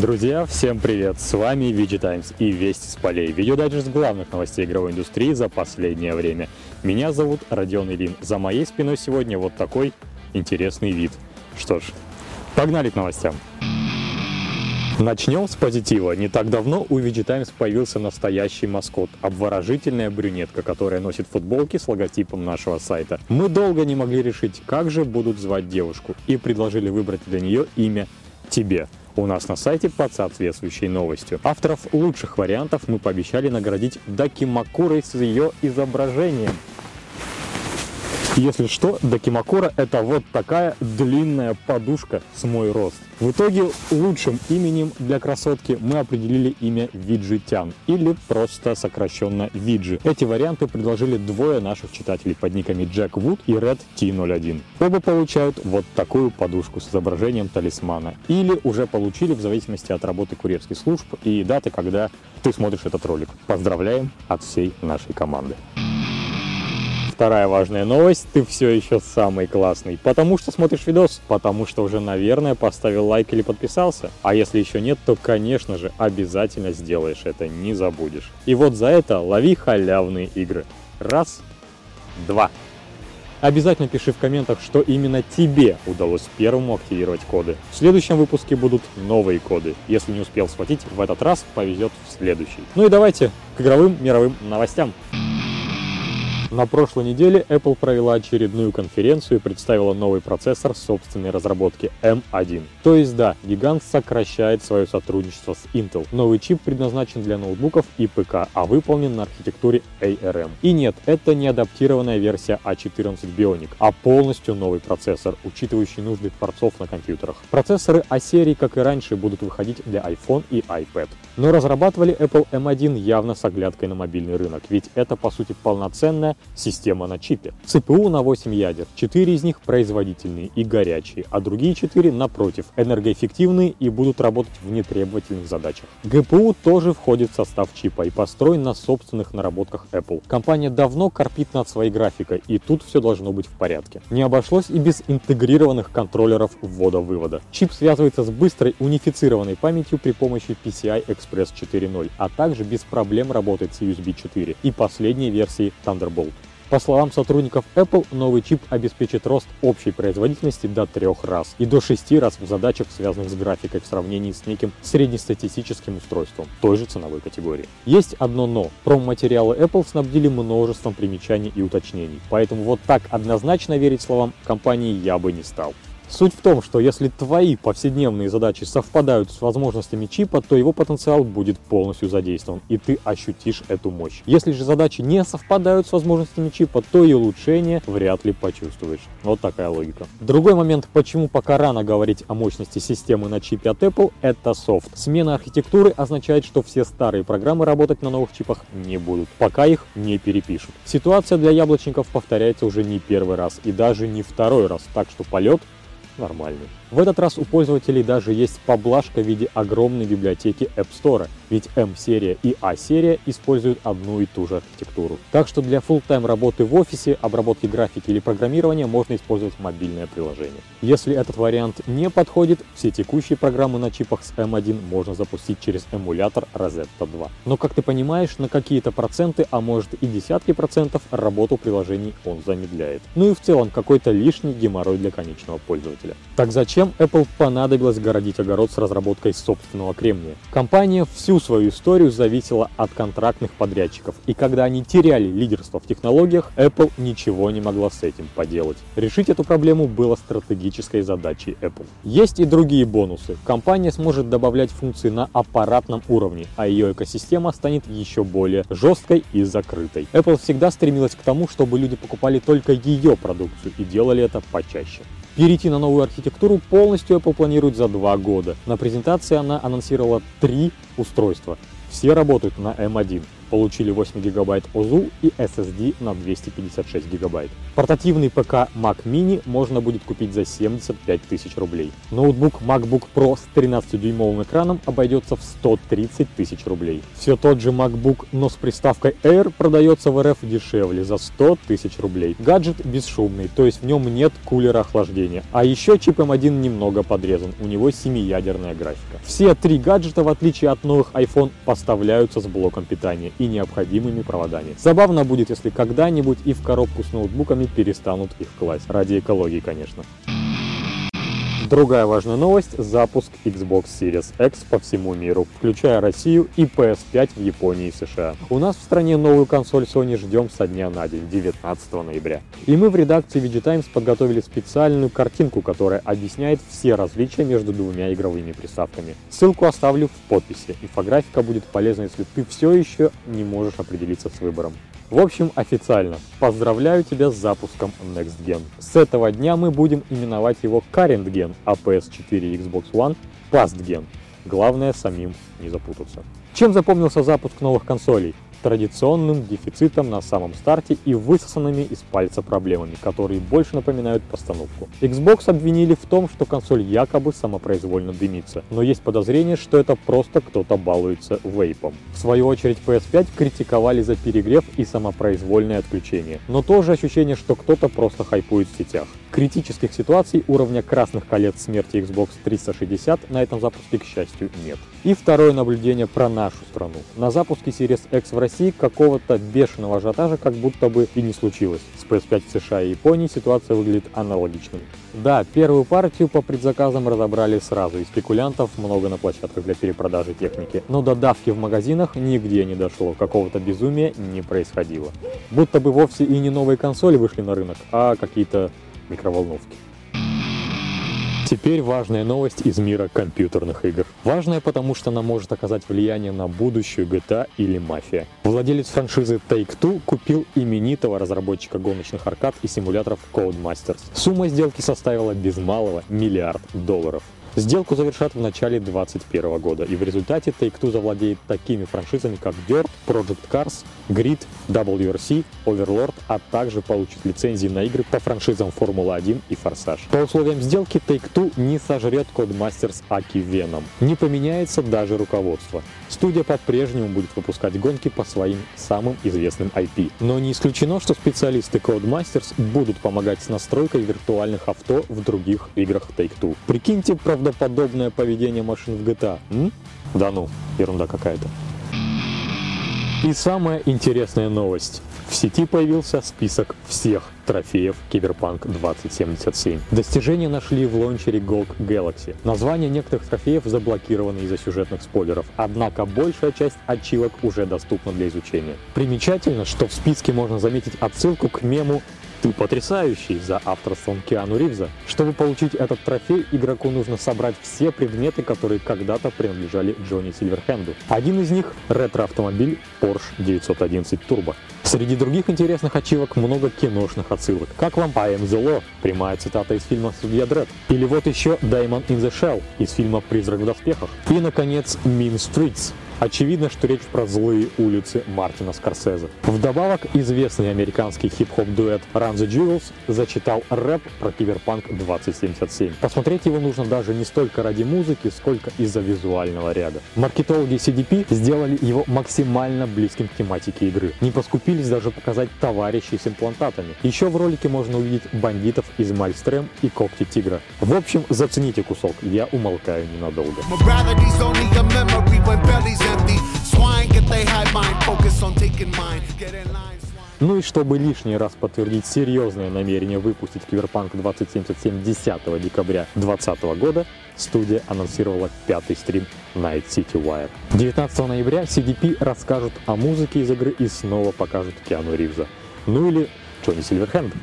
Друзья, всем привет! С вами VG Times и Вести с полей. Видеодайджест главных новостей игровой индустрии за последнее время. Меня зовут Родион Ильин. За моей спиной сегодня вот такой интересный вид. Что ж, погнали к новостям. Начнем с позитива. Не так давно у VG Times появился настоящий маскот – обворожительная брюнетка, которая носит футболки с логотипом нашего сайта. Мы долго не могли решить, как же будут звать девушку, и предложили выбрать для нее имя «Тебе» у нас на сайте под соответствующей новостью. Авторов лучших вариантов мы пообещали наградить Дакимакурой с ее изображением. Если что, Дакимакура это вот такая длинная подушка с мой рост. В итоге лучшим именем для красотки мы определили имя Виджитян или просто сокращенно Виджи. Эти варианты предложили двое наших читателей под никами Джек Вуд и Red T01. Оба получают вот такую подушку с изображением талисмана. Или уже получили в зависимости от работы курьерских служб и даты, когда ты смотришь этот ролик. Поздравляем от всей нашей команды. Вторая важная новость, ты все еще самый классный. Потому что смотришь видос, потому что уже, наверное, поставил лайк или подписался. А если еще нет, то, конечно же, обязательно сделаешь это, не забудешь. И вот за это лови халявные игры. Раз, два. Обязательно пиши в комментах, что именно тебе удалось первому активировать коды. В следующем выпуске будут новые коды. Если не успел схватить в этот раз, повезет в следующий. Ну и давайте к игровым мировым новостям. На прошлой неделе Apple провела очередную конференцию и представила новый процессор собственной разработки M1. То есть да, гигант сокращает свое сотрудничество с Intel. Новый чип предназначен для ноутбуков и ПК, а выполнен на архитектуре ARM. И нет, это не адаптированная версия A14 а Bionic, а полностью новый процессор, учитывающий нужды творцов на компьютерах. Процессоры А-серии, как и раньше, будут выходить для iPhone и iPad. Но разрабатывали Apple M1 явно с оглядкой на мобильный рынок, ведь это по сути полноценная система на чипе. ЦПУ на 8 ядер, 4 из них производительные и горячие, а другие 4 напротив, энергоэффективные и будут работать в нетребовательных задачах. ГПУ тоже входит в состав чипа и построен на собственных наработках Apple. Компания давно корпит над своей графикой, и тут все должно быть в порядке. Не обошлось и без интегрированных контроллеров ввода-вывода. Чип связывается с быстрой унифицированной памятью при помощи PCI Express 4.0, а также без проблем работает с USB 4 и последней версии Thunderbolt. По словам сотрудников Apple, новый чип обеспечит рост общей производительности до трех раз и до шести раз в задачах, связанных с графикой в сравнении с неким среднестатистическим устройством той же ценовой категории. Есть одно но. Промо-материалы Apple снабдили множеством примечаний и уточнений, поэтому вот так однозначно верить словам компании я бы не стал. Суть в том, что если твои повседневные задачи совпадают с возможностями чипа, то его потенциал будет полностью задействован, и ты ощутишь эту мощь. Если же задачи не совпадают с возможностями чипа, то и улучшение вряд ли почувствуешь. Вот такая логика. Другой момент, почему пока рано говорить о мощности системы на чипе от Apple, это софт. Смена архитектуры означает, что все старые программы работать на новых чипах не будут, пока их не перепишут. Ситуация для яблочников повторяется уже не первый раз и даже не второй раз, так что полет нормальный. В этот раз у пользователей даже есть поблажка в виде огромной библиотеки App Store, ведь M-серия и A-серия используют одну и ту же архитектуру. Так что для full-time работы в офисе, обработки графики или программирования можно использовать мобильное приложение. Если этот вариант не подходит, все текущие программы на чипах с M1 можно запустить через эмулятор Rosetta 2. Но как ты понимаешь, на какие-то проценты, а может и десятки процентов, работу приложений он замедляет. Ну и в целом какой-то лишний геморрой для конечного пользователя. Так зачем Зачем Apple понадобилось городить огород с разработкой собственного кремния? Компания всю свою историю зависела от контрактных подрядчиков, и когда они теряли лидерство в технологиях, Apple ничего не могла с этим поделать. Решить эту проблему было стратегической задачей Apple. Есть и другие бонусы. Компания сможет добавлять функции на аппаратном уровне, а ее экосистема станет еще более жесткой и закрытой. Apple всегда стремилась к тому, чтобы люди покупали только ее продукцию и делали это почаще. Перейти на новую архитектуру полностью Apple планирует за два года. На презентации она анонсировала три устройства. Все работают на M1. Получили 8 гигабайт ОЗУ и SSD на 256 гигабайт. Портативный ПК Mac Mini можно будет купить за 75 тысяч рублей. Ноутбук MacBook Pro с 13-дюймовым экраном обойдется в 130 тысяч рублей. Все тот же MacBook, но с приставкой Air продается в РФ дешевле за 100 тысяч рублей. Гаджет бесшумный, то есть в нем нет кулера охлаждения. А еще чип M1 немного подрезан, у него 7-ядерная графика. Все три гаджета, в отличие от новых iPhone, поставляются с блоком питания и необходимыми проводами. Забавно будет, если когда-нибудь и в коробку с ноутбуками перестанут их класть. Ради экологии, конечно. Другая важная новость – запуск Xbox Series X по всему миру, включая Россию и PS5 в Японии и США. У нас в стране новую консоль Sony ждем со дня на день, 19 ноября. И мы в редакции VG Times подготовили специальную картинку, которая объясняет все различия между двумя игровыми приставками. Ссылку оставлю в подписи. Инфографика будет полезна, если ты все еще не можешь определиться с выбором. В общем, официально. Поздравляю тебя с запуском Next Gen. С этого дня мы будем именовать его Current Gen, а PS4 и Xbox One Past Gen. Главное самим не запутаться. Чем запомнился запуск новых консолей? Традиционным дефицитом на самом старте и высосанными из пальца проблемами, которые больше напоминают постановку. Xbox обвинили в том, что консоль якобы самопроизвольно дымится, но есть подозрение, что это просто кто-то балуется вейпом. В свою очередь PS5 критиковали за перегрев и самопроизвольное отключение, но тоже ощущение, что кто-то просто хайпует в сетях. Критических ситуаций уровня красных колец смерти Xbox 360 на этом запуске, к счастью, нет. И второе наблюдение про нашу страну. На запуске Series X в России какого-то бешеного ажиотажа как будто бы и не случилось. С PS5 в США и Японии ситуация выглядит аналогичной. Да, первую партию по предзаказам разобрали сразу, и спекулянтов много на площадках для перепродажи техники. Но до давки в магазинах нигде не дошло, какого-то безумия не происходило. Будто бы вовсе и не новые консоли вышли на рынок, а какие-то микроволновки. Теперь важная новость из мира компьютерных игр. Важная, потому что она может оказать влияние на будущую GTA или Мафия. Владелец франшизы Take-Two купил именитого разработчика гоночных аркад и симуляторов Codemasters. Сумма сделки составила без малого миллиард долларов. Сделку завершат в начале 2021 года, и в результате Take-Two завладеет такими франшизами, как Dirt, Project Cars, Grid, WRC, Overlord, а также получит лицензии на игры по франшизам Формула-1 и Форсаж. По условиям сделки Take-Two не сожрет Codemasters Аки Веном. Не поменяется даже руководство. Студия по-прежнему будет выпускать гонки по своим самым известным IP. Но не исключено, что специалисты Codemasters будут помогать с настройкой виртуальных авто в других играх Take-Two. Прикиньте, про правдоподобное поведение машин в GTA. М? Да ну, ерунда какая-то. И самая интересная новость. В сети появился список всех трофеев Киберпанк 2077. Достижения нашли в лончере GOG Galaxy. Названия некоторых трофеев заблокированы из-за сюжетных спойлеров, однако большая часть ачивок уже доступна для изучения. Примечательно, что в списке можно заметить отсылку к мему ты потрясающий за авторством Киану Ривза. Чтобы получить этот трофей, игроку нужно собрать все предметы, которые когда-то принадлежали Джонни Сильверхенду. Один из них — ретро-автомобиль Porsche 911 Turbo. Среди других интересных ачивок много киношных отсылок. Как вам I am the Law, прямая цитата из фильма «Судья Дред». Или вот еще Diamond in the Shell из фильма «Призрак в доспехах». И, наконец, Mean Streets Очевидно, что речь про злые улицы Мартина Скорсезе. Вдобавок, известный американский хип-хоп дуэт Run the Jewels зачитал рэп про Киберпанк 2077. Посмотреть его нужно даже не столько ради музыки, сколько из-за визуального ряда. Маркетологи CDP сделали его максимально близким к тематике игры. Не поскупились даже показать товарищей с имплантатами. Еще в ролике можно увидеть бандитов из Мальстрем и Когти Тигра. В общем, зацените кусок, я умолкаю ненадолго. Ну и чтобы лишний раз подтвердить серьезное намерение выпустить Киберпанк 2077 10 декабря 2020 года, студия анонсировала пятый стрим Night City Wire. 19 ноября CDP расскажут о музыке из игры и снова покажут Киану Ривза. Ну или Джонни Сильверхенд.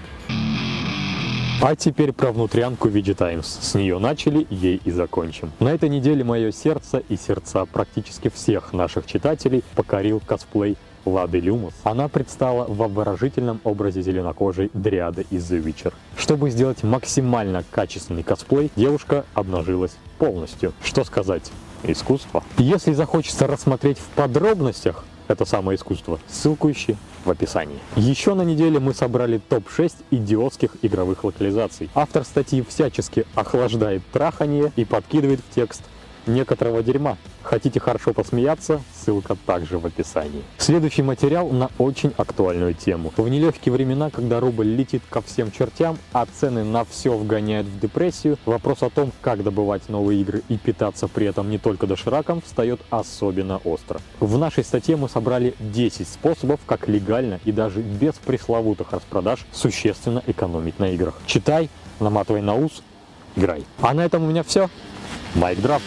А теперь про внутрянку VG Times. С нее начали, ей и закончим. На этой неделе мое сердце и сердца практически всех наших читателей покорил косплей Лады Люмус. Она предстала в обворожительном образе зеленокожей дриады из The Witcher. Чтобы сделать максимально качественный косплей, девушка обнажилась полностью. Что сказать? Искусство. Если захочется рассмотреть в подробностях, это самое искусство. Ссылку ищи в описании. Еще на неделе мы собрали топ-6 идиотских игровых локализаций. Автор статьи всячески охлаждает трахание и подкидывает в текст некоторого дерьма. Хотите хорошо посмеяться? Ссылка также в описании. Следующий материал на очень актуальную тему. В нелегкие времена, когда рубль летит ко всем чертям, а цены на все вгоняют в депрессию, вопрос о том, как добывать новые игры и питаться при этом не только дошираком, встает особенно остро. В нашей статье мы собрали 10 способов, как легально и даже без пресловутых распродаж существенно экономить на играх. Читай, наматывай на ус, играй. А на этом у меня все. Майк Драфт.